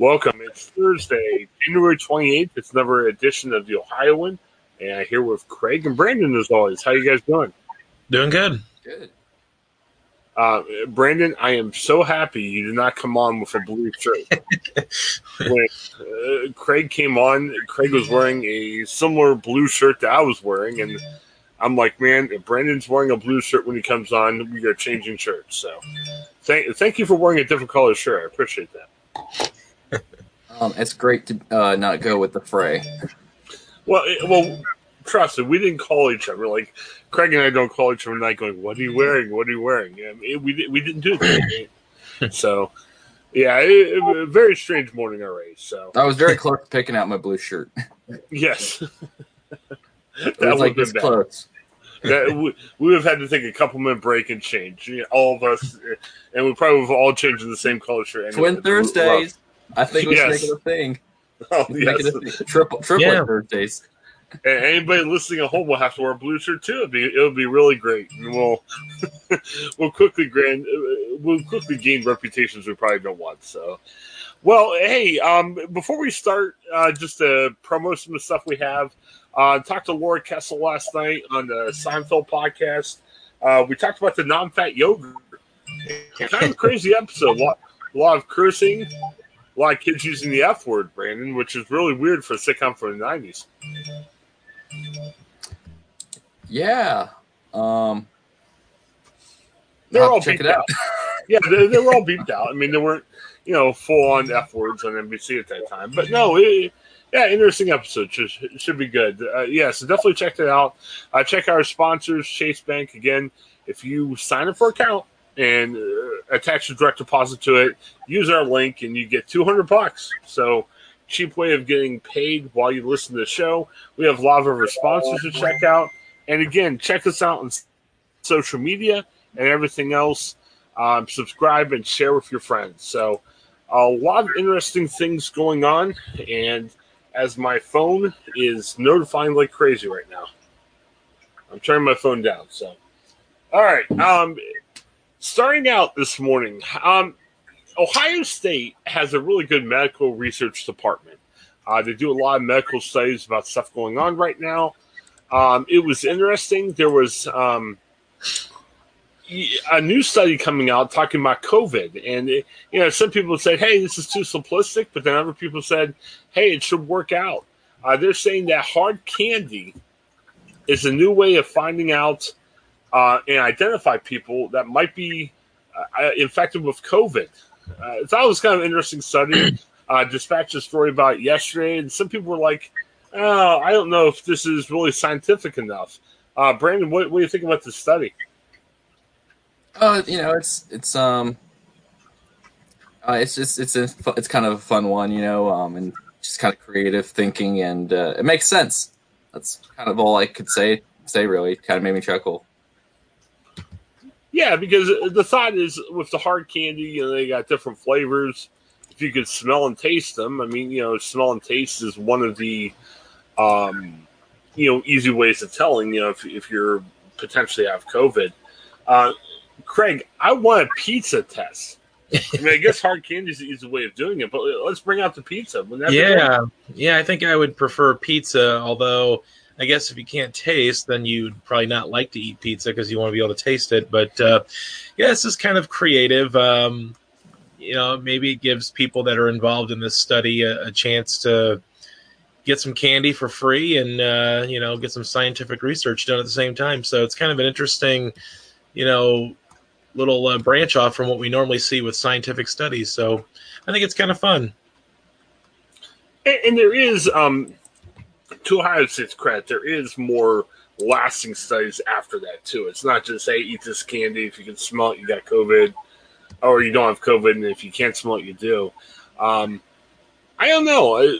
Welcome. It's Thursday, January 28th. It's another edition of the Ohioan. And I'm here with Craig and Brandon as always. How you guys doing? Doing good. Good. Uh, Brandon, I am so happy you did not come on with a blue shirt. when uh, Craig came on, Craig was wearing a similar blue shirt that I was wearing, and I'm like, man, if Brandon's wearing a blue shirt when he comes on, we are changing shirts. So, thank thank you for wearing a different color shirt. I appreciate that. Um, it's great to uh, not go with the fray. Well, it, well, trust me, we didn't call each other. Like Craig and I don't call each other night going, "What are you wearing? What are you wearing?" I mean, we we didn't do that. so, yeah, it, it, a very strange morning already. So I was very close to picking out my blue shirt. yes, that was like this close. that we, we would have had to take a couple minute break and change. You know, all of us, and we probably would have all changed in the same color shirt. anyway. Twin Thursdays. I think we should Yes. make it a thing. Oh, Make it a thing. Triple triplet Yeah. Thursdays. And anybody listening at home will have to wear a blue shirt too. It'd be it would be really great, and we'll we'll quickly gain we'll quickly gain reputations we probably don't want. So, well, hey, um, before we start, uh, just to promo some of the stuff we have. Uh, talked to Laura Kessel last night on the Seinfeld podcast. Uh, we talked about the non-fat yogurt. Kind of crazy episode. A lot, a lot of cursing, a lot of kids using the F word, Brandon, which is really weird for a sitcom from the '90s. Yeah. Um, They're all check beeped it out. yeah, they, they were all beeped out. I mean, they weren't, you know, full on F words on NBC at that time. But no, it, yeah, interesting episode. Should, should be good. Uh, yeah, so definitely check that out. Uh, check our sponsors, Chase Bank. Again, if you sign up for an account and uh, attach a direct deposit to it, use our link and you get 200 bucks. So, cheap way of getting paid while you listen to the show. We have a lot of our sponsors to check out. And again, check us out on social media and everything else. Um, subscribe and share with your friends. So, a lot of interesting things going on. And as my phone is notifying like crazy right now, I'm turning my phone down. So, all right. Um, starting out this morning, um, Ohio State has a really good medical research department. Uh, they do a lot of medical studies about stuff going on right now. Um, it was interesting. There was um, a new study coming out talking about COVID, and it, you know, some people said, "Hey, this is too simplistic," but then other people said, "Hey, it should work out." Uh, they're saying that hard candy is a new way of finding out uh, and identify people that might be uh, infected with COVID. Uh, was kind of an interesting study. Uh, dispatched a story about yesterday, and some people were like, "Oh, I don't know if this is really scientific enough." Uh, Brandon, what, what do you think about this study? Oh, you know, it's it's um, uh, it's just it's a it's kind of a fun one, you know, um, and just kind of creative thinking, and uh, it makes sense. That's kind of all I could say. Say really, kind of made me chuckle. Yeah, because the thought is with the hard candy, you know, they got different flavors. If you could smell and taste them, I mean, you know, smell and taste is one of the, um, you know, easy ways of telling, you know, if, if you're potentially have COVID. Uh, Craig, I want a pizza test. I mean, I guess hard candy is the easy way of doing it, but let's bring out the pizza. Yeah, yeah, I think I would prefer pizza. Although, I guess if you can't taste, then you'd probably not like to eat pizza because you want to be able to taste it. But uh, yeah, this is kind of creative. Um, you know, maybe it gives people that are involved in this study a, a chance to get some candy for free and uh, you know get some scientific research done at the same time. So it's kind of an interesting, you know, little uh, branch off from what we normally see with scientific studies. So I think it's kind of fun. And, and there is, um, to Ohio State's credit, there is more lasting studies after that too. It's not just hey, eat this candy if you can smell it, you got COVID, or you don't have COVID, and if you can't smell it, you do. Um, I don't know.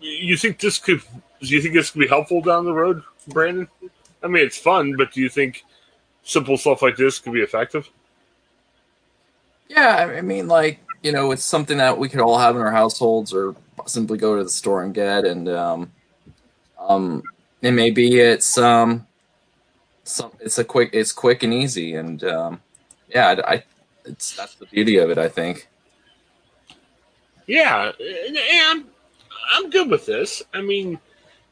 You think this could? Do you think this could be helpful down the road, Brandon? I mean, it's fun, but do you think simple stuff like this could be effective? Yeah, I mean, like you know, it's something that we could all have in our households, or simply go to the store and get. And um, um, and maybe it's um, some it's a quick, it's quick and easy, and um, yeah, I, it's that's the beauty of it, I think. Yeah, and I'm good with this. I mean,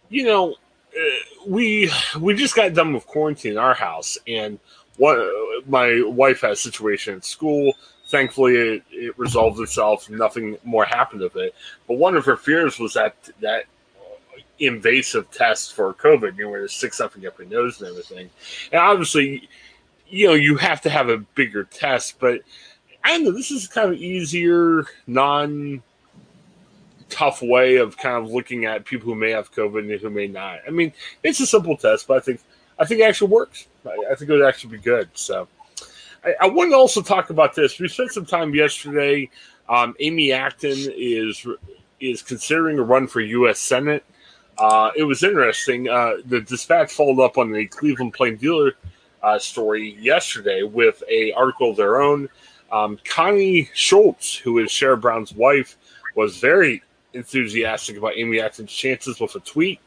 you know, uh, we we just got done with quarantine in our house, and what my wife had a situation at school. Thankfully, it, it resolved itself. Nothing more happened of it. But one of her fears was that that invasive test for COVID, you know, where they stick something up your nose and everything. And obviously, you know, you have to have a bigger test. But I know. This is kind of easier, non tough way of kind of looking at people who may have COVID and who may not. I mean, it's a simple test, but I think I think it actually works. I, I think it would actually be good. So I, I want to also talk about this. We spent some time yesterday. Um, Amy Acton is is considering a run for U.S. Senate. Uh, it was interesting. Uh, the Dispatch followed up on the Cleveland Plain Dealer uh, story yesterday with a article of their own. Um, Connie Schultz, who is Sherrod Brown's wife, was very enthusiastic about Amy Acton's chances with a tweet.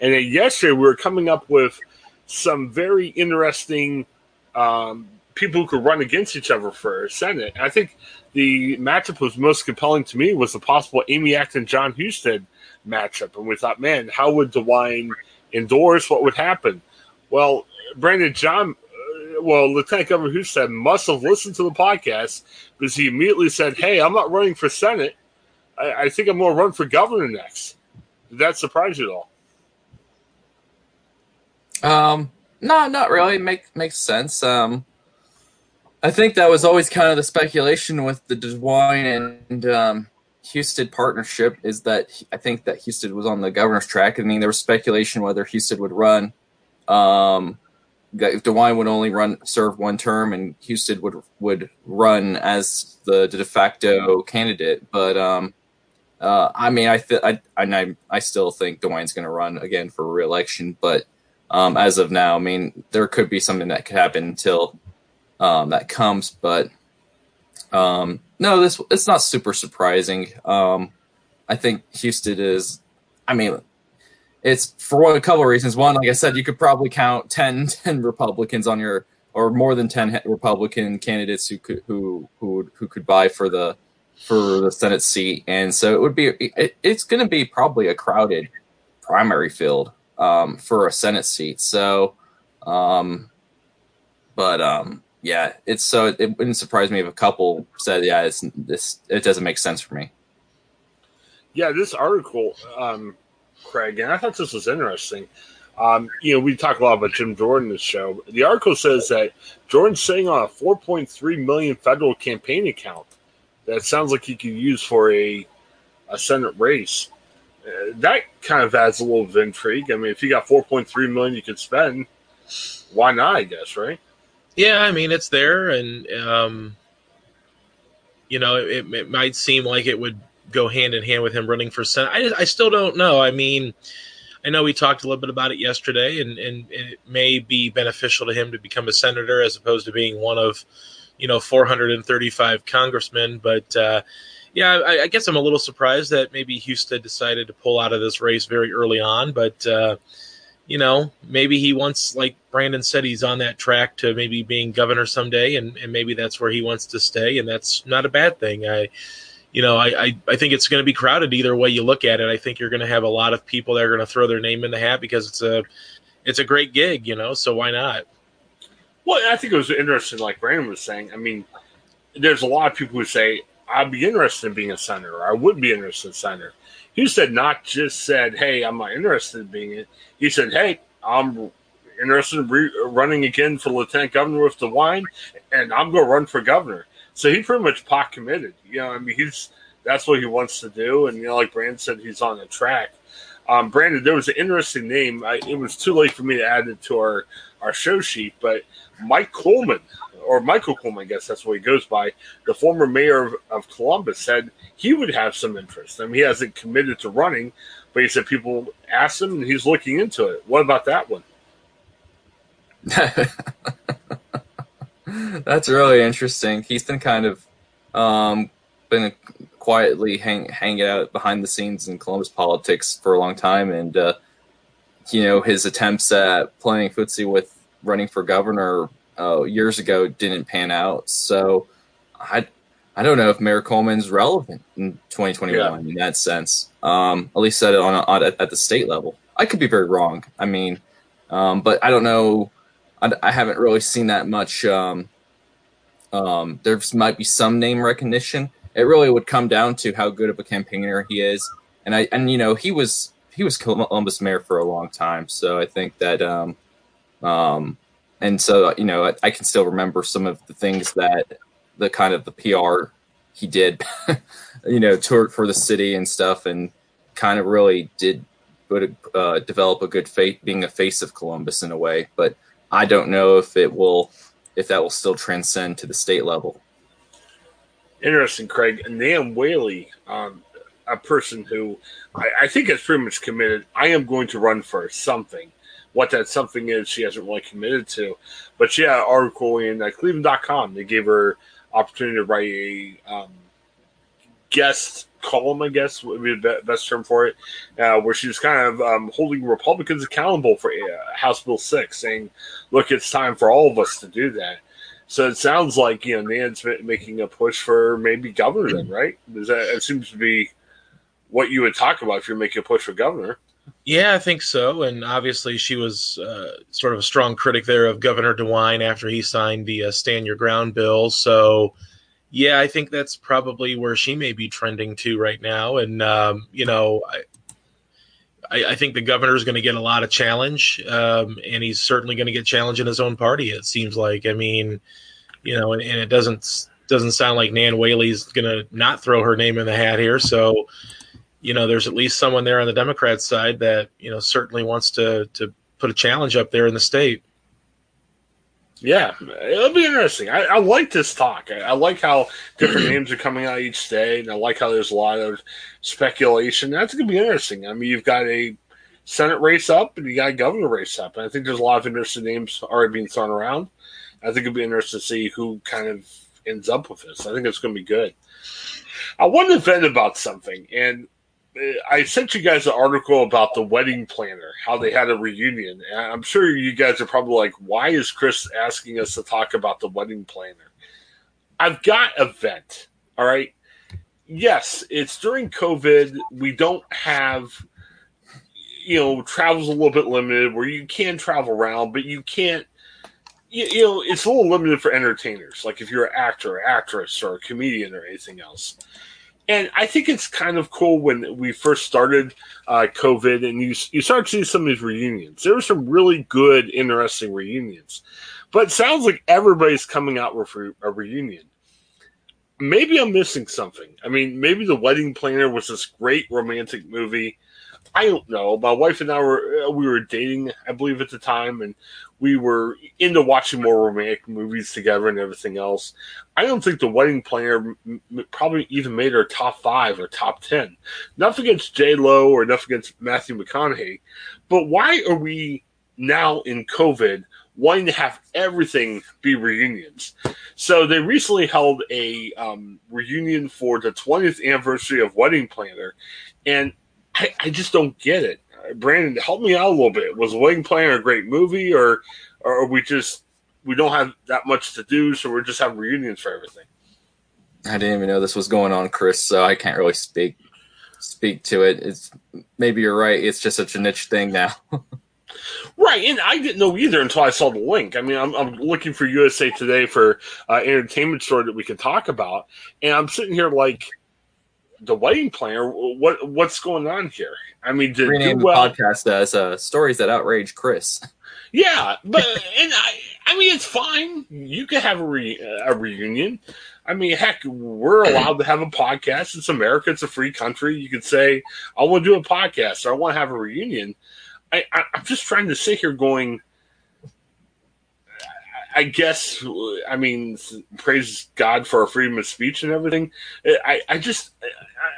And then yesterday, we were coming up with some very interesting um, people who could run against each other for Senate. I think the matchup was most compelling to me was the possible Amy Acton Jon Husted matchup, and we thought, man, how would DeWine endorse? What would happen? Well, Brandon John, uh, well, Lieutenant Governor Husted must have listened to the podcast because he immediately said, "Hey, I'm not running for Senate. I, I think I'm going to run for governor next." Did that surprise you at all? Um, no, not really. Make makes sense. Um, I think that was always kind of the speculation with the DeWine and um, Husted partnership is that I think that Husted was on the governor's track. I mean, there was speculation whether Husted would run. Um, if DeWine would only run serve one term, and Husted would would run as the de facto candidate. But um, uh, I mean, I, th- I I I still think DeWine's going to run again for reelection. But um, as of now, I mean, there could be something that could happen until um, that comes. But um, no, this it's not super surprising. Um, I think Husted is. I mean, it's for a couple of reasons. One, like I said, you could probably count 10, 10 Republicans on your or more than ten Republican candidates who could who who who could vie for the for the Senate seat, and so it would be it, it's going to be probably a crowded primary field um, for a Senate seat. So, um, but um, yeah, it's so it wouldn't surprise me if a couple said, "Yeah, it's this it doesn't make sense for me." Yeah, this article, um, Craig, and I thought this was interesting. Um, you know, we talk a lot about Jim Jordan in this show. The article says that Jordan's sitting on a 4.3 million federal campaign account that sounds like he could use for a a Senate race uh, that kind of adds a little of intrigue. I mean, if you got 4.3 million you could spend, why not? I guess, right? Yeah, I mean, it's there, and um, you know, it, it might seem like it would go hand in hand with him running for senate. I, I still don't know. I mean, I know we talked a little bit about it yesterday, and, and, it may be beneficial to him to become a senator as opposed to being one of, you know, 435 congressmen. But uh, yeah, I, I, guess I'm a little surprised that maybe Husted decided to pull out of this race very early on. But uh, you know, maybe he wants, like Brandon said, he's on that track to maybe being governor someday, and, and maybe that's where he wants to stay, and that's not a bad thing. I, you know, I, I, I think it's going to be crowded either way you look at it. I think you're going to have a lot of people that are going to throw their name in the hat because it's a, it's a great gig, you know. So why not? Well, I think it was interesting, like Brandon was saying. I mean, there's a lot of people who say I'd be interested in being a senator, or I would be interested in senator. He said not just said, "Hey, I'm not interested in being it." He said, "Hey, I'm interested in re- running again for lieutenant governor with DeWine, and I'm going to run for governor." So he pretty much pot committed. You know, I mean, he's that's what he wants to do, and you know, like Brandon said, he's on the track. Um, Brandon, there was an interesting name. I, it was too late for me to add it to our our show sheet, but Mike Coleman or Michael Coleman, I guess that's what he goes by, the former mayor of, of Columbus, said he would have some interest. I mean, he hasn't committed to running, but he said people asked him and he's looking into it. What about that one? That's really interesting. He's been kind of um, been quietly hang, hanging out behind the scenes in Columbus politics for a long time, and uh, you know his attempts at playing footsie with running for governor uh, years ago didn't pan out. So I I don't know if Mayor Coleman's relevant in 2021 yeah. in that sense. Um, at least said it on, on at the state level. I could be very wrong. I mean, um, but I don't know. I, I, haven't really seen that much. Um, um, there might be some name recognition. It really would come down to how good of a campaigner he is, and I and you know he was he was Columbus mayor for a long time, so I think that um, um, and so you know I, I, can still remember some of the things that the kind of the PR he did, you know, tour for the city and stuff, and kind of really did uh, develop a good face, being a face of Columbus in a way. But I don't know if it will, if that will still transcend to the state level. Interesting, Craig. And Nan Whaley, um, a person who I, I think is pretty much committed. I am going to run for something what that something is she hasn't really committed to. But she had an article in uh, Cleveland.com. They gave her opportunity to write a um, guest column, I guess would be the best term for it, uh, where she was kind of um, holding Republicans accountable for uh, House Bill 6, saying, look, it's time for all of us to do that. So it sounds like, you know, Nan's making a push for maybe governor right? That, it seems to be what you would talk about if you're making a push for governor. Yeah, I think so. And obviously, she was uh, sort of a strong critic there of Governor DeWine after he signed the uh, Stand Your Ground bill. So, yeah, I think that's probably where she may be trending to right now. And, um, you know, I, I, I, think the governor is going to get a lot of challenge, um, and he's certainly going to get challenge in his own party. It seems like. I mean, you know, and, and it doesn't doesn't sound like Nan Whaley's going to not throw her name in the hat here. So, you know, there's at least someone there on the Democrat side that you know certainly wants to to put a challenge up there in the state. Yeah, it'll be interesting. I, I like this talk. I, I, like how different names are coming out each day, and I like how there's a lot of speculation. That's going to be interesting. I mean, you've got a Senate race up, and you got a governor race up, and I think there's a lot of interesting names already being thrown around. I think it'll be interesting to see who kind of ends up with this. I think it's going to be good. I want to vent about something, and I sent you guys an article about the wedding planner, how they had a reunion. And I'm sure you guys are probably like, why is Chris asking us to talk about the wedding planner? I've got a vent. All right. Yes, it's during COVID. We don't have, you know, travel's a little bit limited where you can travel around, but you can't, you, you know, it's a little limited for entertainers. Like if you're an actor, or actress, or a comedian, or anything else and I think it's kind of cool when we first started uh, COVID, and you you start to see some of these reunions. There were some really good, interesting reunions, but sounds like everybody's coming out with a reunion. Maybe I'm missing something. I mean, maybe the Wedding Planner was this great romantic movie. I don't know. My wife and I were uh, we were dating, I believe, at the time, and we were into watching more romantic movies together and everything else. I don't think the Wedding Planner probably even made our top five or top ten. Nothing against J Lo or nothing against Matthew McConaughey, but why are we now in COVID wanting to have everything be reunions? So they recently held a um, reunion for the 20th anniversary of Wedding Planner, and I, I just don't get it. Brandon, help me out a little bit. Was Wedding Planner a great movie, or, or are we just we don't have that much to do, so we're just having reunions for everything? I didn't even know this was going on, Chris. So I can't really speak speak to it. It's maybe you're right. It's just such a niche thing now. Right, and I didn't know either until I saw the link. I mean, I'm, I'm looking for USA Today for uh, entertainment story that we can talk about, and I'm sitting here like, the wedding planner. What what's going on here? I mean, did rename the well, podcast as uh, "Stories That Outrage Chris." Yeah, but and I, I mean, it's fine. You could have a, re, a reunion. I mean, heck, we're allowed to have a podcast. It's America. It's a free country. You could say, "I want to do a podcast," or "I want to have a reunion." I, I, I'm just trying to sit here going. I guess I mean praise God for our freedom of speech and everything. I, I just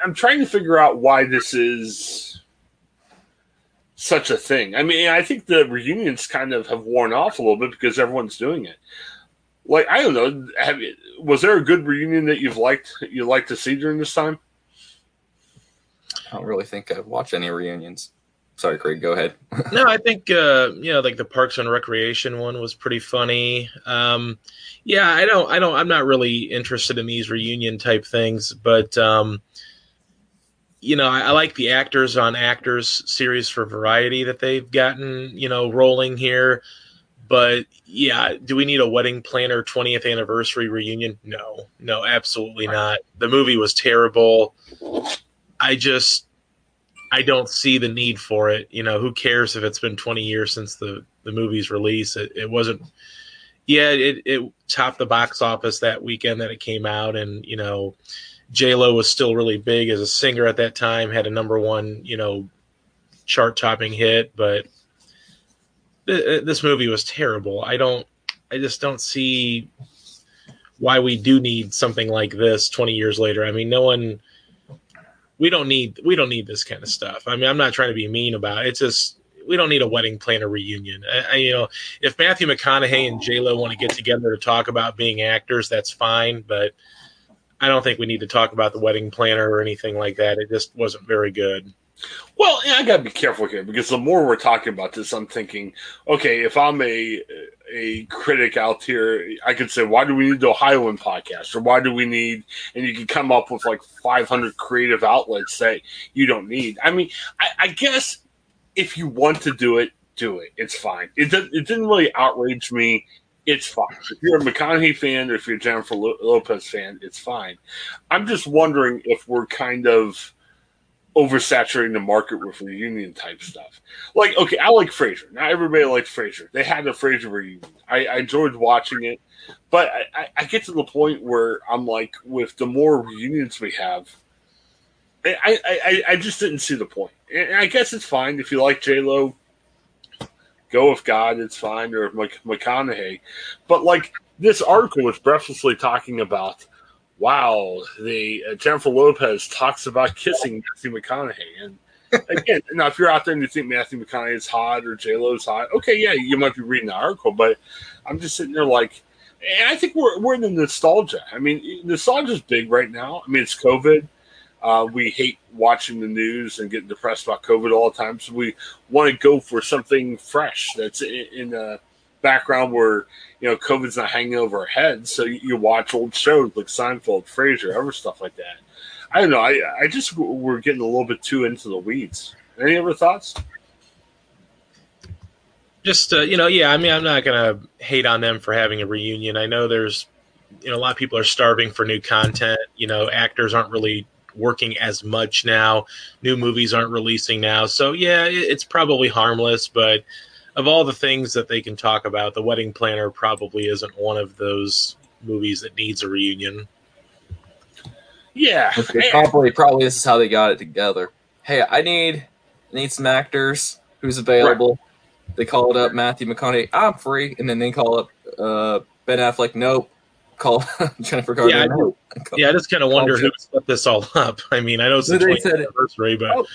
I'm trying to figure out why this is such a thing. I mean, I think the reunions kind of have worn off a little bit because everyone's doing it. Like I don't know, have was there a good reunion that you've liked you like to see during this time? I don't really think I've watched any reunions. Sorry, Craig. Go ahead. no, I think uh, you know, like the Parks and Recreation one was pretty funny. Um, yeah, I don't, I don't, I'm not really interested in these reunion type things, but um, you know, I, I, like the actors on actors series for variety that they've gotten, you know, rolling here. But yeah, do we need a wedding planner 20th anniversary reunion? No, no, absolutely not. The movie was terrible. I just I don't see the need for it. You know, who cares if it's been 20 years since the the movie's release? It, it wasn't. Yeah, it it topped the box office that weekend that it came out, and you know, J Lo was still really big as a singer at that time. Had a number one, you know, chart topping hit, but th- uh, this movie was terrible. I don't. I just don't see why we do need something like this 20 years later. I mean, no one we don't need we don't need this kind of stuff. I mean, I'm not trying to be mean about it. It's just we don't need a wedding planner reunion. I, I, you know, if Matthew McConaughey and J Lo want to get together to talk about being actors, that's fine. But I don't think we need to talk about the wedding planner or anything like that. It just wasn't very good. Well, I got to be careful here because the more we're talking about this, I'm thinking, okay, if I'm a a critic out here, I could say, why do we need the Ohioan podcast, or why do we need? And you can come up with like 500 creative outlets that you don't need. I mean, I, I guess if you want to do it, do it. It's fine. It does, it didn't really outrage me. It's fine. If you're a McConaughey fan or if you're a Jennifer Lopez fan, it's fine. I'm just wondering if we're kind of oversaturating the market with reunion type stuff. Like, okay, I like Frasier. Not everybody likes Frasier. They had the Frasier reunion. I, I enjoyed watching it, but I, I, get to the point where I'm like, with the more reunions we have, I, I, I just didn't see the point. And I guess it's fine if you like J Lo. Go with God, it's fine, or McConaughey. But like this article was breathlessly talking about wow, the uh, Jennifer Lopez talks about kissing Matthew McConaughey. And again, now if you're out there and you think Matthew McConaughey is hot or J Lo's hot, okay, yeah, you might be reading the article, but I'm just sitting there like, and I think we're we're in the nostalgia. I mean, nostalgia is big right now. I mean, it's COVID. Uh, we hate watching the news and getting depressed about COVID all the time, so we want to go for something fresh that's in, in background where you know COVID's not hanging over our heads. So you, you watch old shows like Seinfeld, Frasier, other stuff like that. I don't know. I I just we're getting a little bit too into the weeds. Any other thoughts? Just uh, you know, yeah. I mean, I'm not gonna hate on them for having a reunion. I know there's you know a lot of people are starving for new content. You know, actors aren't really working as much now. New movies aren't releasing now, so yeah, it's probably harmless, but of all the things that they can talk about, The Wedding Planner probably isn't one of those movies that needs a reunion. Yeah, probably probably this is how they got it together. Hey, I need need some actors. Who's available? Right. They called up Matthew McConaughey. I'm free, and then they call up uh, Ben Affleck. Nope. Call Jennifer Garner. Yeah, I, nope. yeah, I just kind of wonder who set this all up. I mean, I know it's the 20th anniversary, but oh,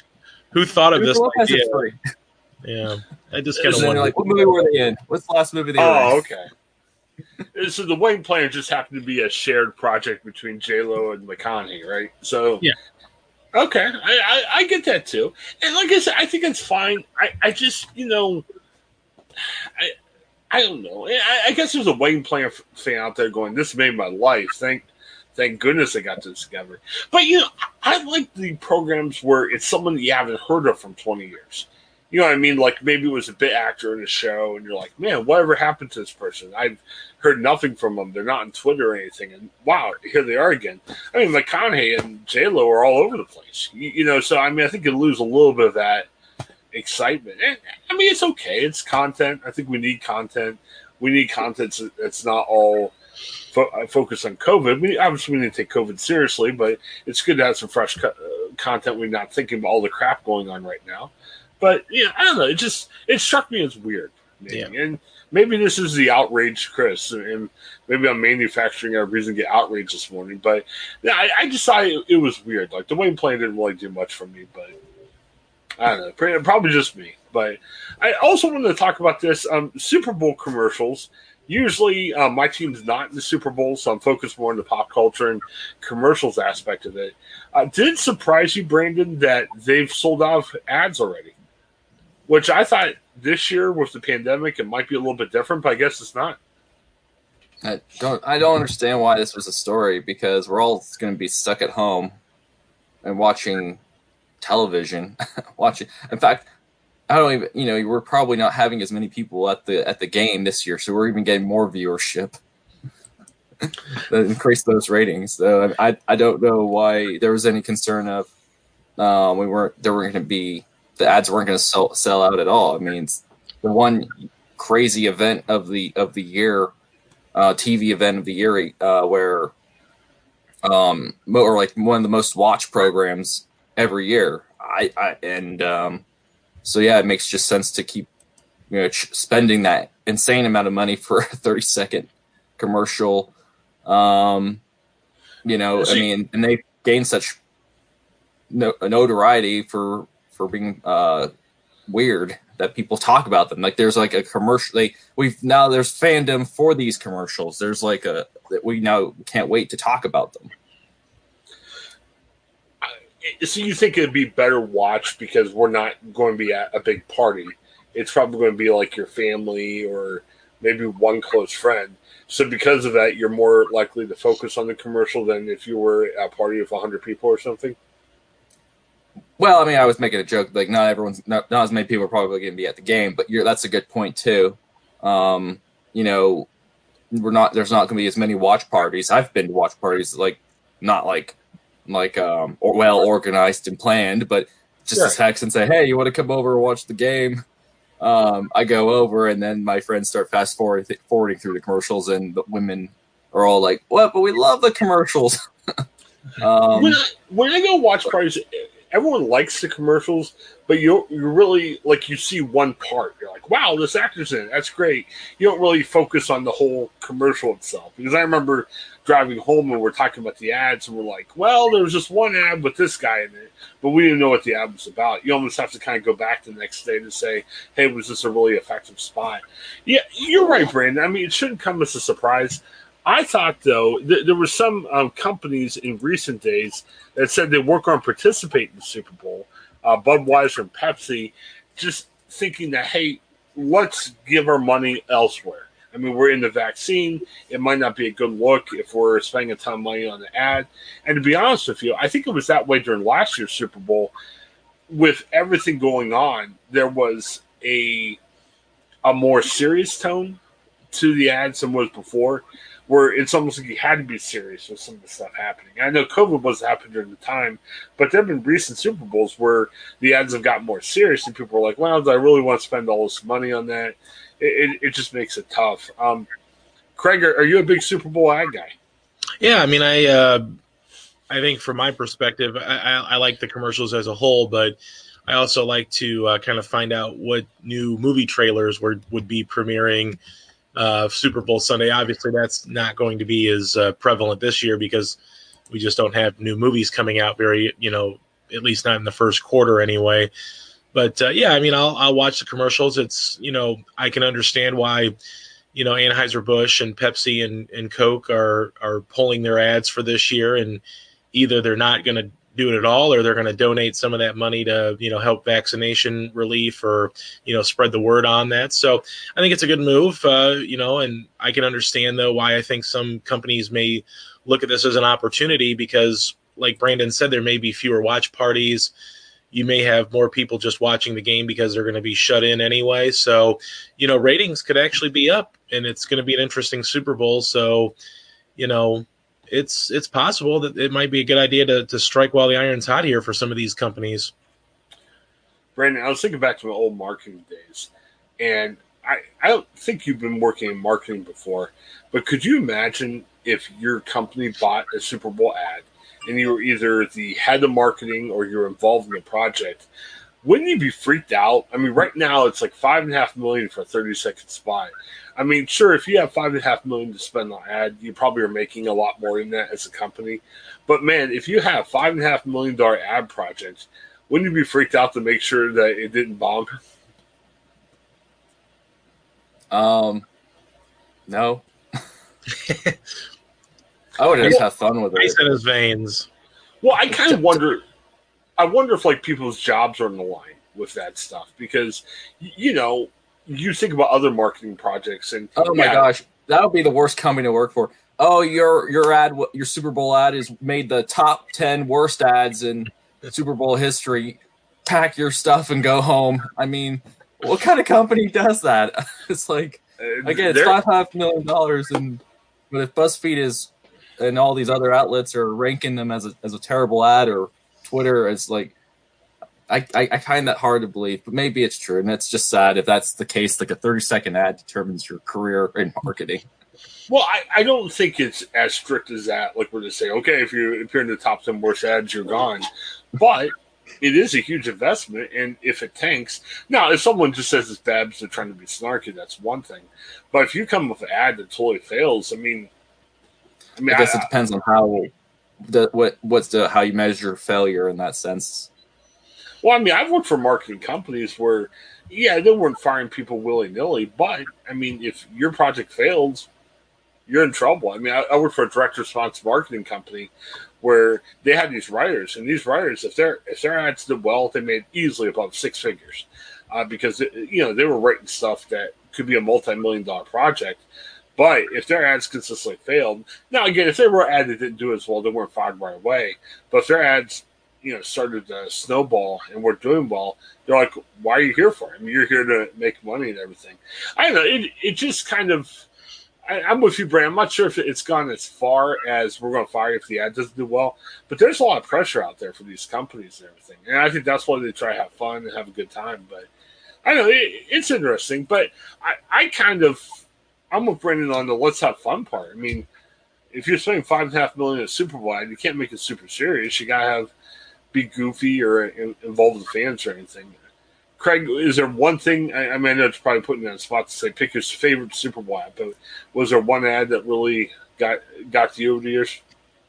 who thought of this idea? Yeah, I just kind of wonder. Like, what movie were they in? What's the last movie they oh, were in? Oh, okay. so the Wedding Planner just happened to be a shared project between J Lo and McConaughey, right? So yeah. Okay, I, I, I get that too, and like I said, I think it's fine. I, I just you know, I I don't know. I, I guess there's a Wedding Planner fan out there going, "This made my life." Thank thank goodness I got to discover. But you know, I like the programs where it's someone you haven't heard of from 20 years. You know what I mean? Like maybe it was a bit actor in a show, and you're like, man, whatever happened to this person? I've heard nothing from them. They're not on Twitter or anything, and wow, here they are again. I mean, McConaughey and J Lo are all over the place. You, you, know, so I mean, I think you lose a little bit of that excitement. And, I mean, it's okay. It's content. I think we need content. We need content that's not all fo- uh, focused on COVID. We obviously we need to take COVID seriously, but it's good to have some fresh co- uh, content. We're not thinking about all the crap going on right now. But yeah, I don't know. It just it struck me as weird, maybe. Yeah. and maybe this is the outrage, Chris, and maybe I'm manufacturing a reason to get outraged this morning. But yeah, I, I just thought it, it, was weird. Like the Wayne play didn't really do much for me, but I don't know. Probably just me. But I also wanted to talk about this um, Super Bowl commercials usually uh, my team's not in the Super Bowl, so I'm focused more on the pop culture and commercials aspect of it. Uh, did it surprise you, Brandon, that they've sold out ads already? Which I thought this year with the pandemic it might be a little bit different, but I guess it's not. I don't. I don't understand why this was a story because we're all going to be stuck at home and watching television. watching. In fact, I don't even, you know, we're probably not having as many people at the at the game this year, so we're even getting more viewership. that increase those ratings. So I I don't know why there was any concern of um, we weren't there weren't going to be the ads weren't going to sell sell out at all. I mean, the one crazy event of the of the year, uh, TV event of the year, uh, where um or like one of the most watched programs every year. I, I and um so yeah, it makes just sense to keep you know spending that insane amount of money for a 30 second commercial. Um, you know, I mean, and they gain such no, notoriety for for being uh, weird that people talk about them. Like there's like a commercial. They we've now there's fandom for these commercials. There's like a that we now can't wait to talk about them so you think it'd be better watched because we're not going to be at a big party. It's probably going to be like your family or maybe one close friend. So because of that, you're more likely to focus on the commercial than if you were at a party of 100 people or something. Well, I mean, I was making a joke. Like, not everyone's not, not as many people are probably going to be at the game, but that's a good point too. Um, you know, we're not. There's not going to be as many watch parties. I've been to watch parties, like not like like um, or well organized and planned, but just sure. a text and say, "Hey, you want to come over and watch the game?" Um, I go over, and then my friends start fast forwarding, forwarding through the commercials, and the women are all like, "What?" But we love the commercials. um, when, I, when I go watch parties, everyone likes the commercials, but you you really like you see one part. You're like, wow, this actor's in it. That's great. You don't really focus on the whole commercial itself because I remember driving home and we're talking about the ads and we're like, well, there was just one ad with this guy in it, but we didn't know what the ad was about. You almost have to kind of go back the next day to say, hey, was this a really effective spot? Yeah, you're right, Brandon. I mean, it shouldn't come as a surprise. I thought though th- there were some um, companies in recent days that said they weren't going to participate in the Super Bowl. Uh, Budweiser and Pepsi, just thinking that hey, let's give our money elsewhere. I mean, we're in the vaccine. It might not be a good look if we're spending a ton of money on the ad. And to be honest with you, I think it was that way during last year's Super Bowl. With everything going on, there was a a more serious tone to the ads than was before where it's almost like you had to be serious with some of the stuff happening. I know COVID was happening during the time, but there have been recent Super Bowls where the ads have gotten more serious and people are like, do I really want to spend all this money on that? It, it, it just makes it tough. Um, Craig, are, are, you a big Super Bowl ad guy? Yeah, I mean, I uh, I think from my perspective, I, I, I, like the commercials as a whole, but I also like to uh, kind of find out what new movie trailers were, would be premiering – uh, Super Bowl Sunday. Obviously, that's not going to be as uh, prevalent this year because we just don't have new movies coming out very, you know, at least not in the first quarter anyway. But uh, yeah, I mean, I'll, I'll watch the commercials. It's, you know, I can understand why, you know, Anheuser-Busch and Pepsi and, and Coke are, are pulling their ads for this year. And either they're not going to do it at all, or they're going to donate some of that money to you know help vaccination relief or you know spread the word on that. So I think it's a good move, uh, you know, and I can understand though why I think some companies may look at this as an opportunity because, like Brandon said, there may be fewer watch parties. You may have more people just watching the game because they're going to be shut in anyway. So, you know, ratings could actually be up, and it's going to be an interesting Super Bowl. So, you know, it's it's possible that it might be a good idea to, to strike while the iron's hot here for some of these companies. Brandon, I was thinking back to my old marketing days, and I, I don't think you've been working in marketing before, but could you imagine if your company bought a Super Bowl ad and you were either the head of marketing or you're involved in the project? Wouldn't you be freaked out? I mean, right now it's like five and a half million for a 30 second spot. I mean, sure, if you have five and a half million to spend on ad, you probably are making a lot more than that as a company. But man, if you have five and a half million dollar ad projects, wouldn't you be freaked out to make sure that it didn't bomb? Um, no. I would just have fun with Ice it. in his veins. Well, I kind of wonder. I wonder if like people's jobs are on the line with that stuff because you know you think about other marketing projects and Oh my yeah, gosh, that would be the worst company to work for. Oh, your your ad, your Super Bowl ad is made the top ten worst ads in Super Bowl history. Pack your stuff and go home. I mean, what kind of company does that? It's like uh, again, it's five half million dollars, and but if BuzzFeed is and all these other outlets are ranking them as a as a terrible ad or Twitter, it's like I, I, I find that hard to believe, but maybe it's true, and it's just sad if that's the case. Like a thirty second ad determines your career in marketing. Well, I, I don't think it's as strict as that. Like we're just saying, okay, if you appear in the top ten worst ads, you're gone. But it is a huge investment, and if it tanks, now if someone just says it's bad because they're trying to be snarky, that's one thing. But if you come with an ad that totally fails, I mean, I mean, I guess I- it depends on how the what what's the how you measure failure in that sense. Well, I mean, I've worked for marketing companies where, yeah, they weren't firing people willy nilly, but I mean, if your project fails, you're in trouble. I mean, I, I worked for a direct response marketing company where they had these writers, and these writers, if their if their ads did well, they made easily above six figures, uh, because you know they were writing stuff that could be a multi million dollar project. But if their ads consistently failed, now again, if they were ad that didn't do as well, they weren't fired right away. But if their ads you know started to snowball and we're doing well, they're like, "Why are you here for? I mean, you're here to make money and everything." I don't know. It it just kind of. I, I'm with you, Brand. I'm not sure if it's gone as far as we're going to fire if the ad doesn't do well, but there's a lot of pressure out there for these companies and everything, and I think that's why they try to have fun and have a good time. But I know. It, it's interesting, but I, I kind of I'm with Brendan on the let's have fun part. I mean, if you're spending five and a half million at Super Bowl, ad, you can't make it super serious. You gotta have be goofy or in, involved with fans or anything. Craig, is there one thing? I, I mean, I know it's probably putting you on the spot to say pick your favorite Super Bowl ad, but was there one ad that really got got to you over the years?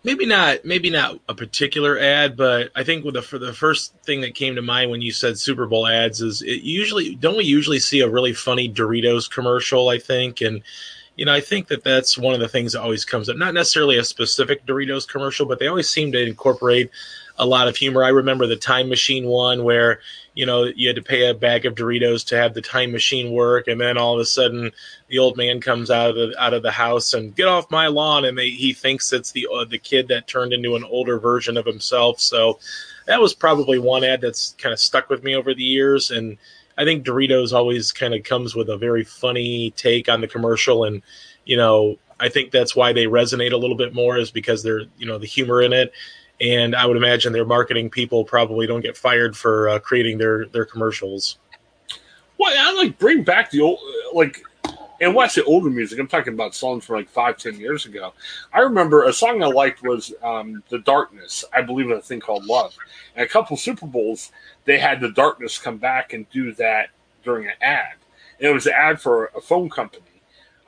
Maybe not maybe not a particular ad but i think with the for the first thing that came to mind when you said super bowl ads is it usually don't we usually see a really funny doritos commercial i think? And you know i think that that's one of the things that always comes up. Not necessarily a specific doritos commercial but they always seem to incorporate a lot of humor. I remember the time machine one where you know you had to pay a bag of doritos to have the time machine work and then all of a sudden the old man comes out of the out of the house and get off my lawn and they, he thinks it's the uh, the kid that turned into an older version of himself. So that was probably one ad that's kind of stuck with me over the years and i think doritos always kind of comes with a very funny take on the commercial and you know i think that's why they resonate a little bit more is because they're you know the humor in it and i would imagine their marketing people probably don't get fired for uh, creating their their commercials Well, I like bring back the old like, and I say older music, I'm talking about songs from like five, ten years ago. I remember a song I liked was um, "The Darkness." I believe in a thing called "Love." And a couple Super Bowls, they had the Darkness come back and do that during an ad. And it was an ad for a phone company.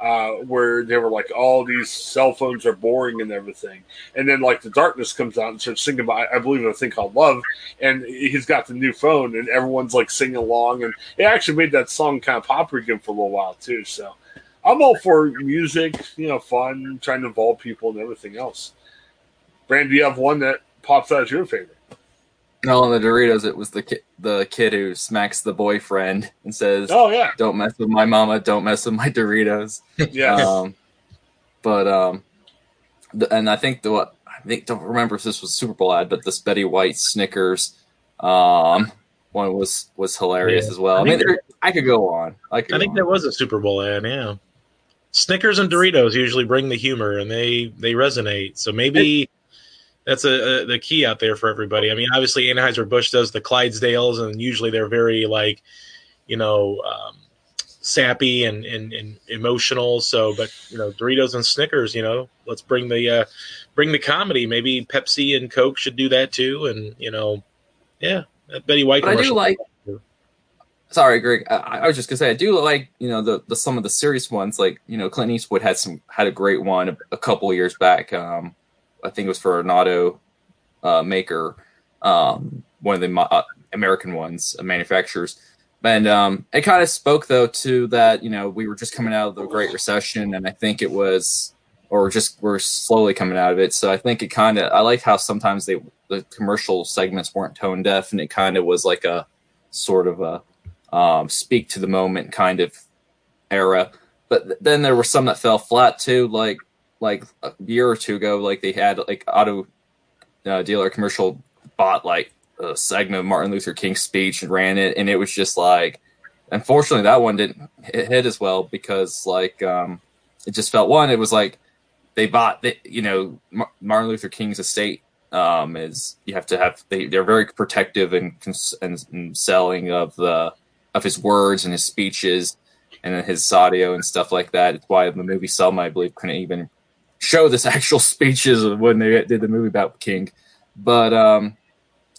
Uh, where they were like, all these cell phones are boring and everything. And then, like, the darkness comes out and starts singing about, I believe, a thing called Love. And he's got the new phone, and everyone's like singing along. And it actually made that song kind of popular again for a little while, too. So I'm all for music, you know, fun, trying to involve people and everything else. Brand, do you have one that pops out as your favorite? No, on the Doritos, it was the kid, the kid who smacks the boyfriend and says, Oh yeah, "Don't mess with my mama. Don't mess with my Doritos." yeah. Um, but um, the, and I think the what I think don't remember if this was Super Bowl ad, but this Betty White Snickers um one was was hilarious Yeah. as well. I I, mean, there, I could go on. I could. I think on. that was a Super Bowl ad. Yeah, Snickers and Doritos usually bring the humor, and they they resonate. So maybe that's a, a the key out there for everybody. I mean, obviously Anheuser Busch does the Clydesdales, and usually they're very like, you know, um, sappy and, and and emotional. So, but you know, Doritos and Snickers, you know, let's bring the uh, bring the comedy. Maybe Pepsi and Coke should do that too, and you know, yeah, Betty White. But I do like. Sorry, Greg. I, I was just gonna say I do like you know the, the some of the serious ones like you know Clint Eastwood had some had a great one a, a couple years back. Um, I think it was for an auto uh, maker, um, one of the uh, American ones, uh, manufacturers, and um, it kind of spoke though to that you know we were just coming out of the Great Recession, and I think it was or just we're slowly coming out of it. So I think it kind of I like how sometimes they the commercial segments weren't tone deaf, and it kind of was like a sort of a um, speak to the moment kind of era. But th- then there were some that fell flat too, like like a year or two ago, like they had like auto uh, dealer commercial bought like a segment of Martin Luther King's speech and ran it, and it was just like, unfortunately, that one didn't hit, as well because like um, it just felt one, it was like they bought the, you know Mar- Martin Luther King's estate um, is you have to have they they're very protective and, and, and selling of the of his words and his speeches and his audio and stuff like that. It's why the movie Selma, I believe, couldn't even show this actual speeches when they did the movie about King. But um,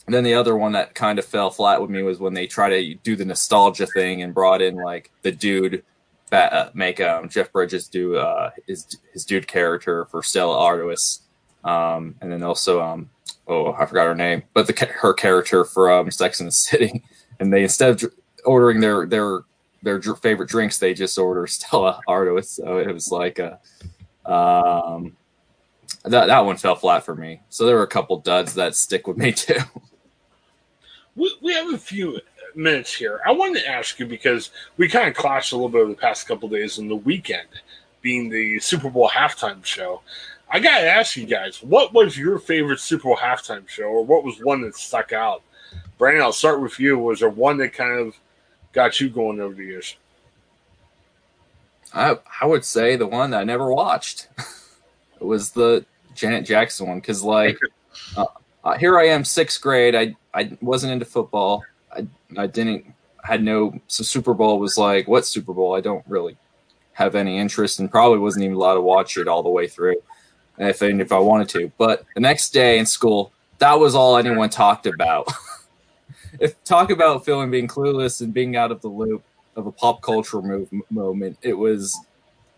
then the other one that kind of fell flat with me was when they try to do the nostalgia thing and brought in like the dude that uh, make um, Jeff Bridges do uh, his his dude character for Stella Artois, um, and then also um, oh I forgot her name, but the her character from Sex and the City, and they instead of dr- ordering their their their dr- favorite drinks, they just order Stella Artois. So it was like a um, that that one fell flat for me. So there were a couple duds that stick with me too. we, we have a few minutes here. I wanted to ask you because we kind of clashed a little bit over the past couple days on the weekend, being the Super Bowl halftime show. I gotta ask you guys, what was your favorite Super Bowl halftime show, or what was one that stuck out? Brandon, I'll start with you. Was there one that kind of got you going over the years? I I would say the one that I never watched was the Janet Jackson one because like uh, uh, here I am sixth grade. I I wasn't into football. I I didn't had no so Super Bowl was like what Super Bowl? I don't really have any interest and probably wasn't even allowed to watch it all the way through if if I wanted to. But the next day in school that was all anyone talked about. If talk about feeling being clueless and being out of the loop of a pop culture move, moment. It was,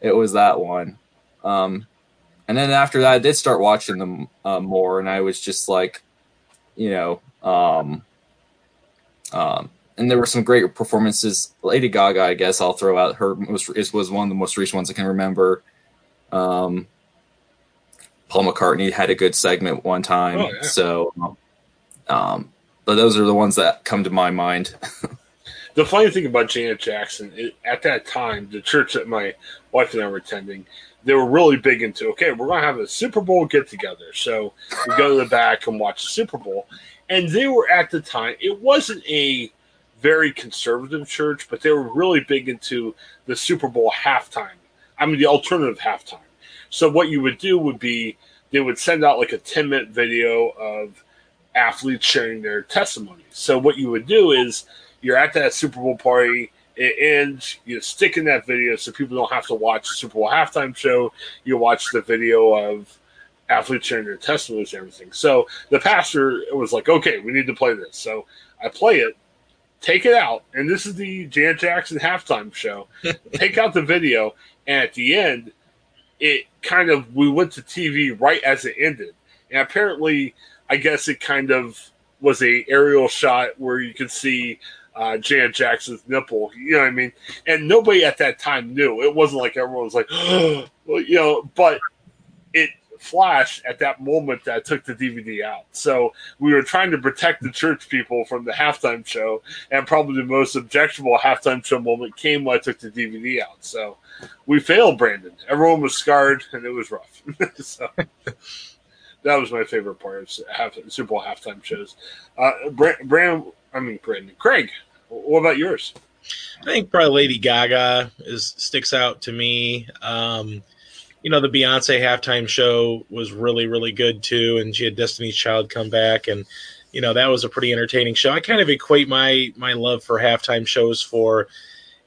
it was that one. Um, and then after that, I did start watching them uh, more, and I was just like, you know, um, um, and there were some great performances. Lady Gaga, I guess I'll throw out her most is was one of the most recent ones I can remember. Um, Paul McCartney had a good segment one time, Oh, yeah. so. Um, but those are the ones that come to my mind. The funny thing about Janet Jackson, at that time, the church that my wife and I were attending, they were really big into, okay, we're going to have a Super Bowl get together. So we go to the back and watch the Super Bowl. And they were at the time, it wasn't a very conservative church, but they were really big into the Super Bowl halftime. I mean, the alternative halftime. So what you would do would be they would send out like a 10 minute video of athletes sharing their testimony. So what you would do is you're at that Super Bowl party, it ends, you stick in that video so people don't have to watch the Super Bowl halftime show. You watch the video of athletes sharing their testimonies and everything. So the pastor was like, okay, we need to play this. So I play it, take it out, and this is the Jan Jackson halftime show. take out the video, and at the end, it kind of, we went to TV right as it ended. And apparently, I guess it kind of was a aerial shot where you could see uh, Janet Jackson's nipple. You know what I mean? And nobody at that time knew. It wasn't like everyone was like, well, you know, but it flashed at that moment that I took the DVD out. So we were trying to protect the church people from the halftime show, and probably the most objectionable halftime show moment came when I took the DVD out. So we failed, Brandon. Everyone was scarred, and it was rough. so that was my favorite part of half, Super Bowl halftime shows. Uh, I mean Brandon, Craig, what about yours? I think probably Lady Gaga is sticks out to me. Um, you know, the Beyonce halftime show was really, really good too, and she had Destiny's Child come back, and you know that was a pretty entertaining show. I kind of equate my my love for halftime shows for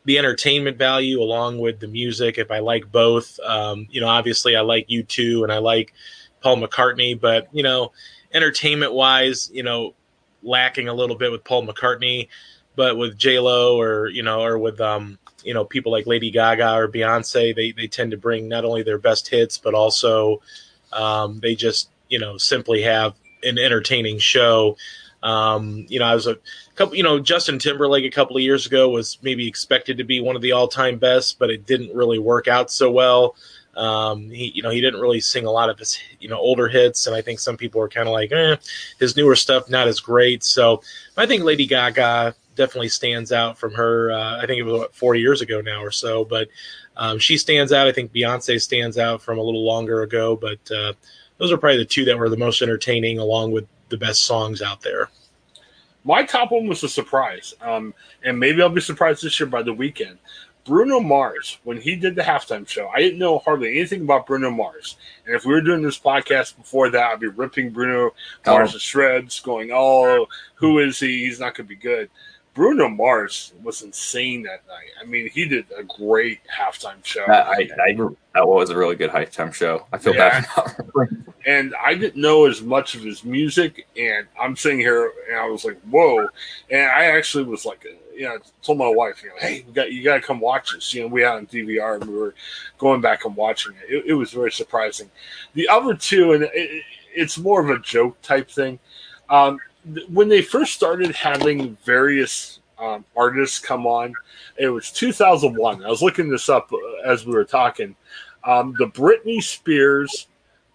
the entertainment value along with the music. If I like both, um, you know, obviously I like U2 and I like Paul McCartney, but you know, entertainment wise, you know, lacking a little bit with Paul McCartney, but with J Lo or you know, or with um, you know, people like Lady Gaga or Beyonce, they they tend to bring not only their best hits, but also um, they just you know simply have an entertaining show. Um, you know, I was a couple, you know, Justin Timberlake a couple of years ago was maybe expected to be one of the all-time best, but it didn't really work out so well. Um, he, you know, he didn't really sing a lot of his, you know, older hits, and I think some people are kind of like, eh, his newer stuff not as great. So I think Lady Gaga definitely stands out from her. Uh, I think it was what, four years ago now or so, but um, she stands out. I think Beyonce stands out from a little longer ago, but uh, those are probably the two that were the most entertaining, along with the best songs out there. My top one was a surprise, um, and maybe I'll be surprised this year by the Weeknd. Bruno Mars, when he did the halftime show, I didn't know hardly anything about Bruno Mars. And if we were doing this podcast before that, I'd be ripping Bruno Mars oh. to shreds, going, "Oh, who is he? He's not going to be good." Bruno Mars was insane that night. I mean, he did a great halftime show. I, I, that was a really good halftime show. I feel yeah. bad. and I didn't know as much of his music, and I'm sitting here and I was like, "Whoa!" And I actually was like, you know, told my wife, you know, "Hey, we got you got to come watch this." You know, we had on DVR and we were going back and watching it. It, it was very surprising. The other two, and it, it's more of a joke type thing. Um, when they first started having various um, artists come on, it was 2001. I was looking this up uh, as we were talking. Um, the Britney Spears,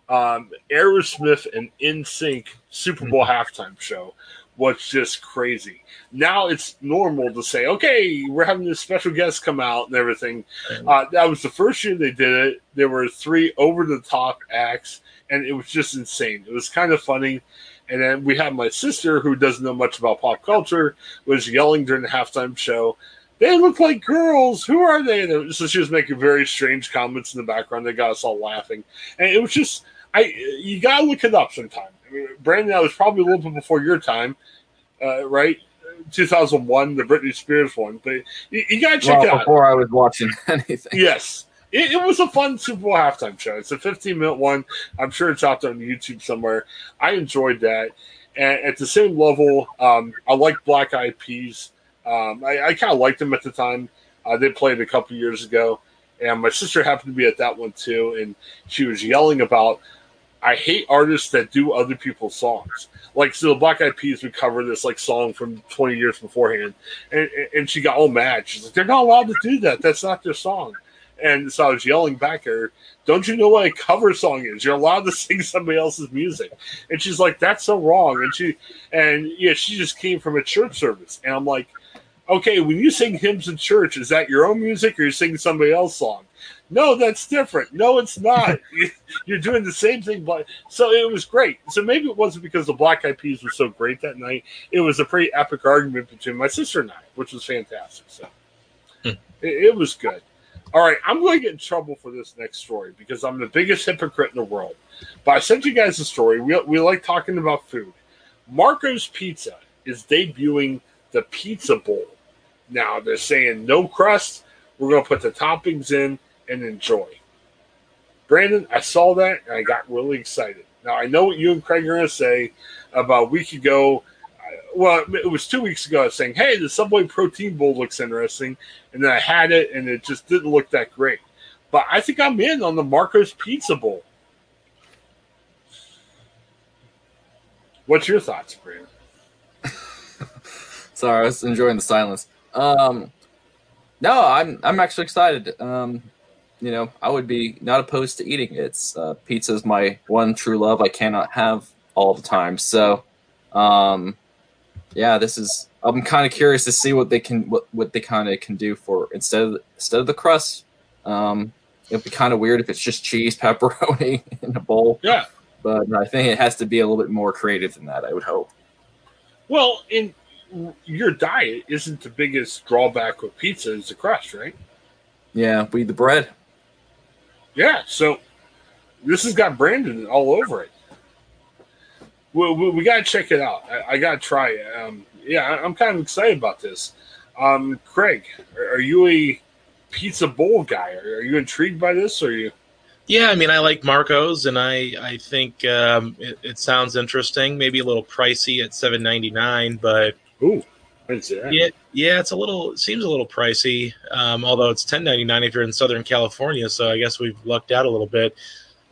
um, Aerosmith, and NSYNC Super Bowl mm-hmm. halftime show was just crazy. Now it's normal to say, okay, we're having this special guest come out and everything. Uh, that was the first year they did it. There were three over the top acts, and it was just insane. It was kind of funny. And then we had my sister, who doesn't know much about pop culture, was yelling during the halftime show, "They look like girls. Who are they?" And so she was making very strange comments in the background. They got us all laughing, and it was just, I you gotta look it up sometime. I mean, Brandon, that was probably a little bit before your time, uh, right? 2001, the Britney Spears one, but you, you gotta check well, it out. Before I was watching anything. Yes, it, it, was a fun Super Bowl halftime show. It's a 15 minute one. I'm sure it's out there on YouTube somewhere. I enjoyed that. And at the same level, um, I like Black Eyed Peas. Um, I, I kind of liked them at the time. Uh, they played a couple years ago, and my sister happened to be at that one too, and she was yelling about, "I hate artists that do other people's songs." Like so, the Black Eyed Peas would cover this like song from 20 years beforehand, and and she got all mad. She's like, "They're not allowed to do that. That's not their song." And so I was yelling back at her, Don't you know what a cover song is? You're allowed to sing somebody else's music. And she's like, That's so wrong. And she and yeah, she just came from a church service. And I'm like, Okay, when you sing hymns in church, is that your own music or you're singing somebody else's song? No, that's different. No, it's not. You're doing the same thing, but so it was great. So maybe it wasn't because the Black Eyed Peas was so great that night. It was a pretty epic argument between my sister and I, which was fantastic. So hmm. it was good. All right, I'm going to get in trouble for this next story because I'm the biggest hypocrite in the world. But I sent you guys a story. We, we like talking about food. Marco's Pizza is debuting the Pizza Bowl. Now they're saying no crust. We're going to put the toppings in and enjoy. Brandon, I saw that and I got really excited. Now I know what you and Craig are going to say about a week ago well, it was two weeks ago. I was saying, "Hey, the Subway Protein Bowl looks interesting," and then I had it, and it just didn't look that great. But I think I'm in on the Marco's Pizza Bowl. What's your thoughts, Brandon? Sorry, I was enjoying the silence. Um, no, I'm I'm actually excited. Um, you know, I would be not opposed to eating it. It's uh, pizza is my one true love. I cannot have all the time. So, um, yeah, this is. I'm kind of curious to see what they can what, what they kind of can do for instead of instead of the crust. Um, it'd be kind of weird if it's just cheese pepperoni in a bowl. Yeah. But I think it has to be a little bit more creative than that. I would hope. Well, in your diet isn't the biggest drawback with pizza is the crust, right? Yeah, we the bread. Yeah, so this has got Brandon all over it. We, we, we got to check it out. I, I got to try it. Um, yeah, I- I'm kind of excited about this. Um, Craig, are, are you a pizza bowl guy? Are, are you intrigued by this? Or are you? Yeah, I mean, I like Marco's, and I I think um, it, it sounds interesting. Maybe a little pricey at seven ninety nine, but Ooh, I didn't see that. yeah, yeah, it's a little it seems a little pricey. Um, although it's ten ninety nine if you're in Southern California, so I guess we've lucked out a little bit.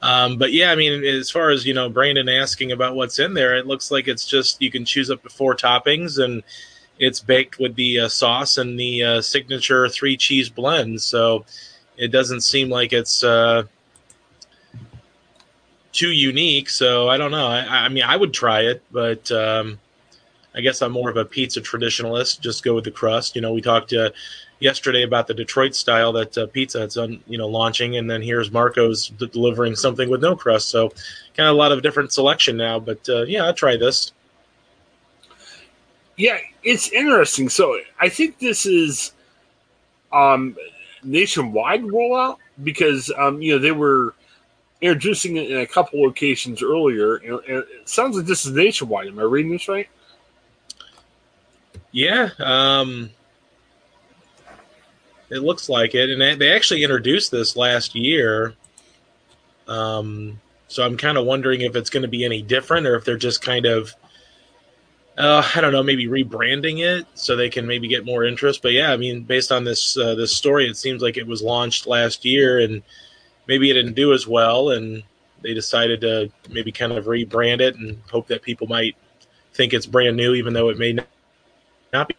Um, but yeah, I mean, as far as you know, Brandon asking about what's in there, it looks like it's just you can choose up to four toppings, and it's baked with the uh, sauce and the uh, signature three cheese blend. So it doesn't seem like it's uh, too unique. So I don't know. I, I mean, I would try it, but um, I guess I'm more of a pizza traditionalist. Just go with the crust. You know, we talked uh, yesterday about the Detroit style that uh, pizza it's on, you know, launching, and then here's Marco's d- delivering something with no crust. So kind of a lot of different selection now. But uh, yeah, I'll try this. Yeah, it's interesting. So I think this is um, nationwide rollout because um, you know they were introducing it in a couple locations earlier, and, and it sounds like this is nationwide. Am I reading this right? Yeah, um, it looks like it, and they- actually introduced this last year. Um, so I'm kind of wondering if it's going to be any different, or if they're just kind of, uh, I don't know, maybe rebranding it so they can maybe get more interest. But yeah, I mean, based on this uh, this story, it seems like it was launched last year, and maybe it didn't do as well, and they decided to maybe kind of rebrand it and hope that people might think it's brand new, even though it may not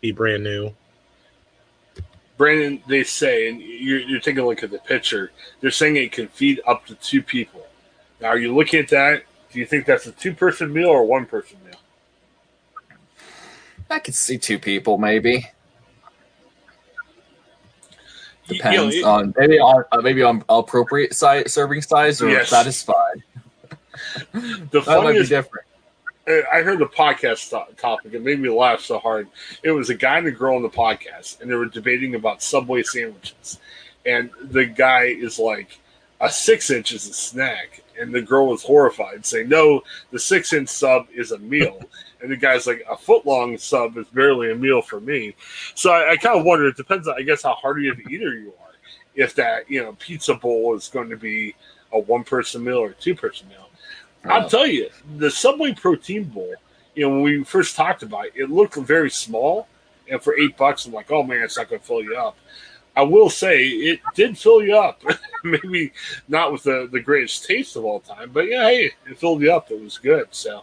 be brand new. Brandon, they say, and you're, you're taking a look at the picture, they're saying it can feed up to two people. Now, are you looking at that? Do you think that's a two person meal or one person meal? I could see two people maybe. Depends you know, on maybe on uh, maybe on appropriate size serving size or Yes. satisfied. the That might be different. Uh, I heard the podcast to- topic. It made me laugh so hard. It was a guy and a girl on the podcast, and they were debating about Subway sandwiches. And the guy is like, "A six inch is a snack," and the girl was horrified, saying, "No, the six inch sub is a meal." and the guy's like, "A foot long sub is barely a meal for me." So I, I kind of wonder. It depends, on, I guess, how hardy of an eater you are. If that you know pizza bowl is going to be a one person meal or a two person meal. I'll Uh, tell you, the Subway Protein Bowl, you know, when we first talked about it, it looked very small. And for eight bucks, I'm like, oh man, it's not going to fill you up. I will say it did fill you up. Maybe not with the, the greatest taste of all time, but yeah, hey, it filled you up. It was good. So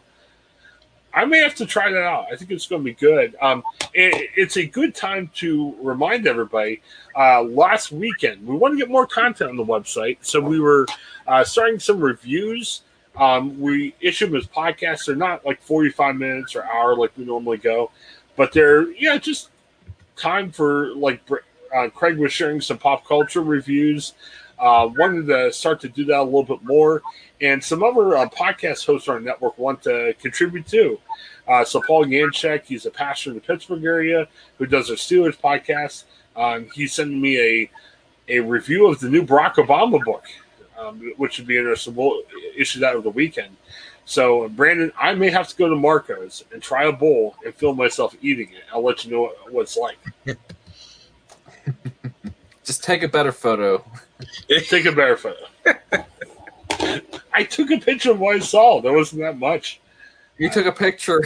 I may have to try that out. I think it's going to be good. Um, it, it's a good time to remind everybody. Uh, last weekend, we want to get more content on the website, so we were uh, starting some reviews. Um, we issue them as podcasts. They're not like 45 minutes or hour like we normally go, but they're, yeah, just time for like uh, Craig was sharing some pop culture reviews. Uh, wanted to start to do that a little bit more. And some other uh, podcast hosts on our network want to contribute too. Uh, so Paul Yanchek, he's a pastor in the Pittsburgh area who does our Steelers podcast. Um, he's sending me a a review of the new Barack Obama book, um, which would be interesting. We'll issue that over the weekend. So, Brandon, I may have to go to Marco's and try a bowl and film myself eating it. I'll let you know what, what it's like. Just take a better photo. Take a better photo. I took a picture of what I saw. There wasn't that much. You took a picture.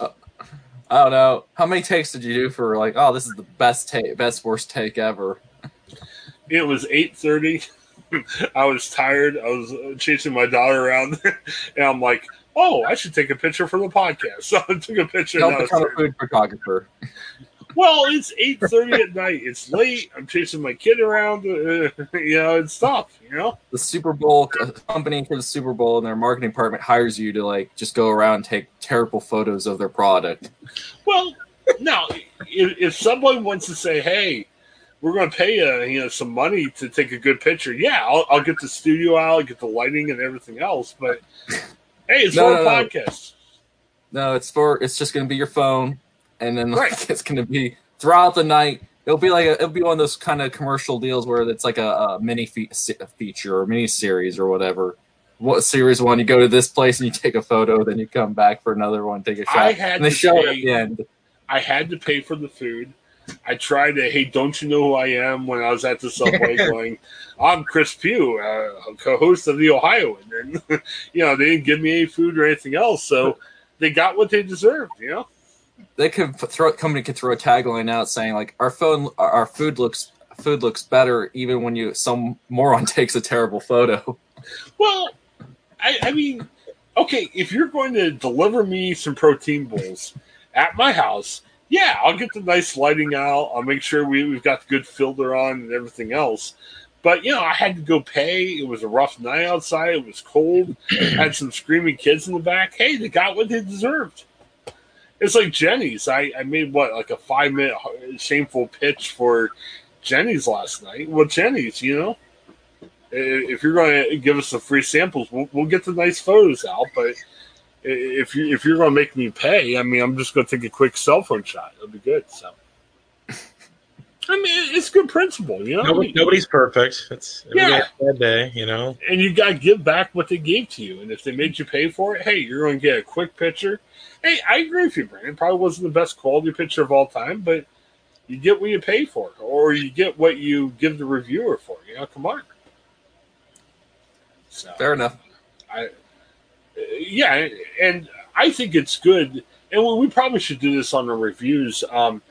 Uh, I don't know how many takes did you do for like? Oh, this is the best take, best worst take ever. It was eight thirty. I was tired. I was uh, chasing my daughter around, and I'm like, "Oh, I should take a picture for the podcast." So I took a picture. Don't and I was become a food photographer. Well, it's eight thirty at night. It's late. I'm chasing my kid around. Uh, you know, it's tough. You know, the Super Bowl a company for the Super Bowl and their marketing department hires you to like just go around and take terrible photos of their product. Well, no, if, if someone wants to say, "Hey," we're going to pay you, you know, some money to take a good picture. Yeah, I'll, I'll get the studio out, I'll get the lighting and everything else. But hey, it's no, for no, a podcast. No. no, it's for it's just going to be your phone, and then right. it's going to be throughout the night. It'll be like a, it'll be one of those kind of commercial deals where it's like a, a mini fe- feature or mini series or whatever. What series one? You go to this place and you take a photo, then you come back for another one, take a shot, I had and they show pay, at the end. I had to pay for the food. I tried to, hey, don't you know who I am when I was at the subway going, I'm Chris Pugh, uh, co-host of the Ohioan. And then, you know, they didn't give me any food or anything else. So they got what they deserved, you know? They could throw, company could throw a tagline out saying like, our phone, our food looks, food looks better even when you, some moron takes a terrible photo. Well, I, I mean, okay, if you're going to deliver me some protein bowls at my house, yeah, I'll get the nice lighting out. I'll make sure we, we've got the good filter on and everything else. But you know, I had to go pay. It was a rough night outside. It was cold. had some screaming kids in the back. Hey, they got what they deserved. It's like Jenny's. I, I made what like a five minute shameful pitch for Jenny's last night. Well, Jenny's, you know, if you're going to give us some free samples, we'll, we'll get the nice photos out. But if you if you're going to make me pay, I mean, I'm just going to take a quick cell phone shot. It'll be good. So, I mean, it's good principle, you know. Nobody, nobody's perfect. It's yeah, bad day, you know. And you got to give back what they gave to you. And if they made you pay for it, hey, you're going to get a quick picture. Hey, I agree with you, Brandon. Probably wasn't the best quality picture of all time, but you get what you pay for, or you get what you give the reviewer for. You know, come on. So, Fair enough. I yeah, and I think it's good. And we probably should do this on the reviews. Um,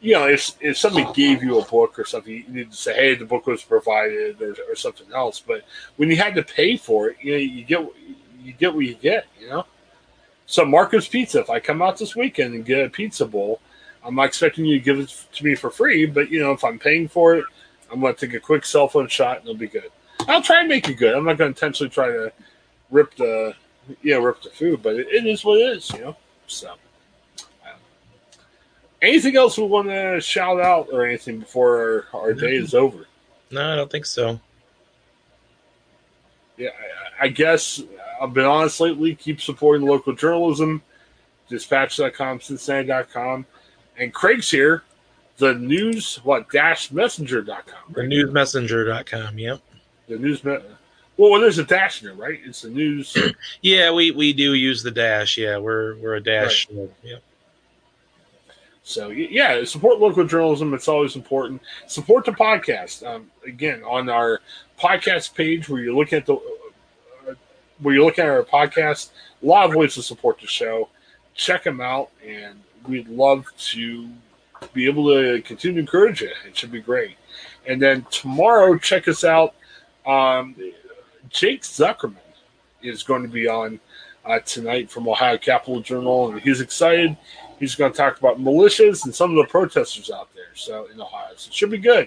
you know, if if somebody gave you a book or something, you need to say, "Hey, the book was provided," or, or something else. But when you had to pay for it, you know, you get you get what you get. You know. So Marco's Pizza. If I come out this weekend and get a pizza bowl, I'm not expecting you to give it to me for free. But you know, if I'm paying for it, I'm going to take a quick cell phone shot and it'll be good. I'll try and make it good. I'm not going to intentionally try to rip the yeah, rip the food, but it, it is what it is, you know. So, um, anything else we want to shout out or anything before our, our day is over? No, I don't think so. Yeah, I, I guess I've been honest lately. Keep supporting local journalism. Dispatch.com, Cincinnati.com, and Craig's here. The news, what dash messenger.com. Right? The newsmessenger.com. Yep. The news. Me- well, there's a dash in it, right? It's the news. yeah, we, we do use the dash. Yeah, we're we're a dash. Right. Yeah. So yeah, support local journalism. It's always important. Support the podcast. Um, again, on our podcast page, where you look at the uh, where you look at our podcast, a lot of ways to support the show. Check them out, and we'd love to be able to continue to encourage it. It should be great. And then tomorrow, check us out. Um, Jake Zuckerman is going to be on uh, tonight from Ohio Capital Journal, and he's excited. He's going to talk about militias and some of the protesters out there. So in Ohioan, so it should be good.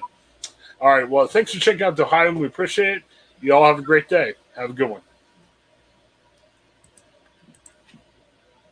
All right. Well, thanks for checking out the Ohio. We appreciate it. You all have a great day. Have a good one.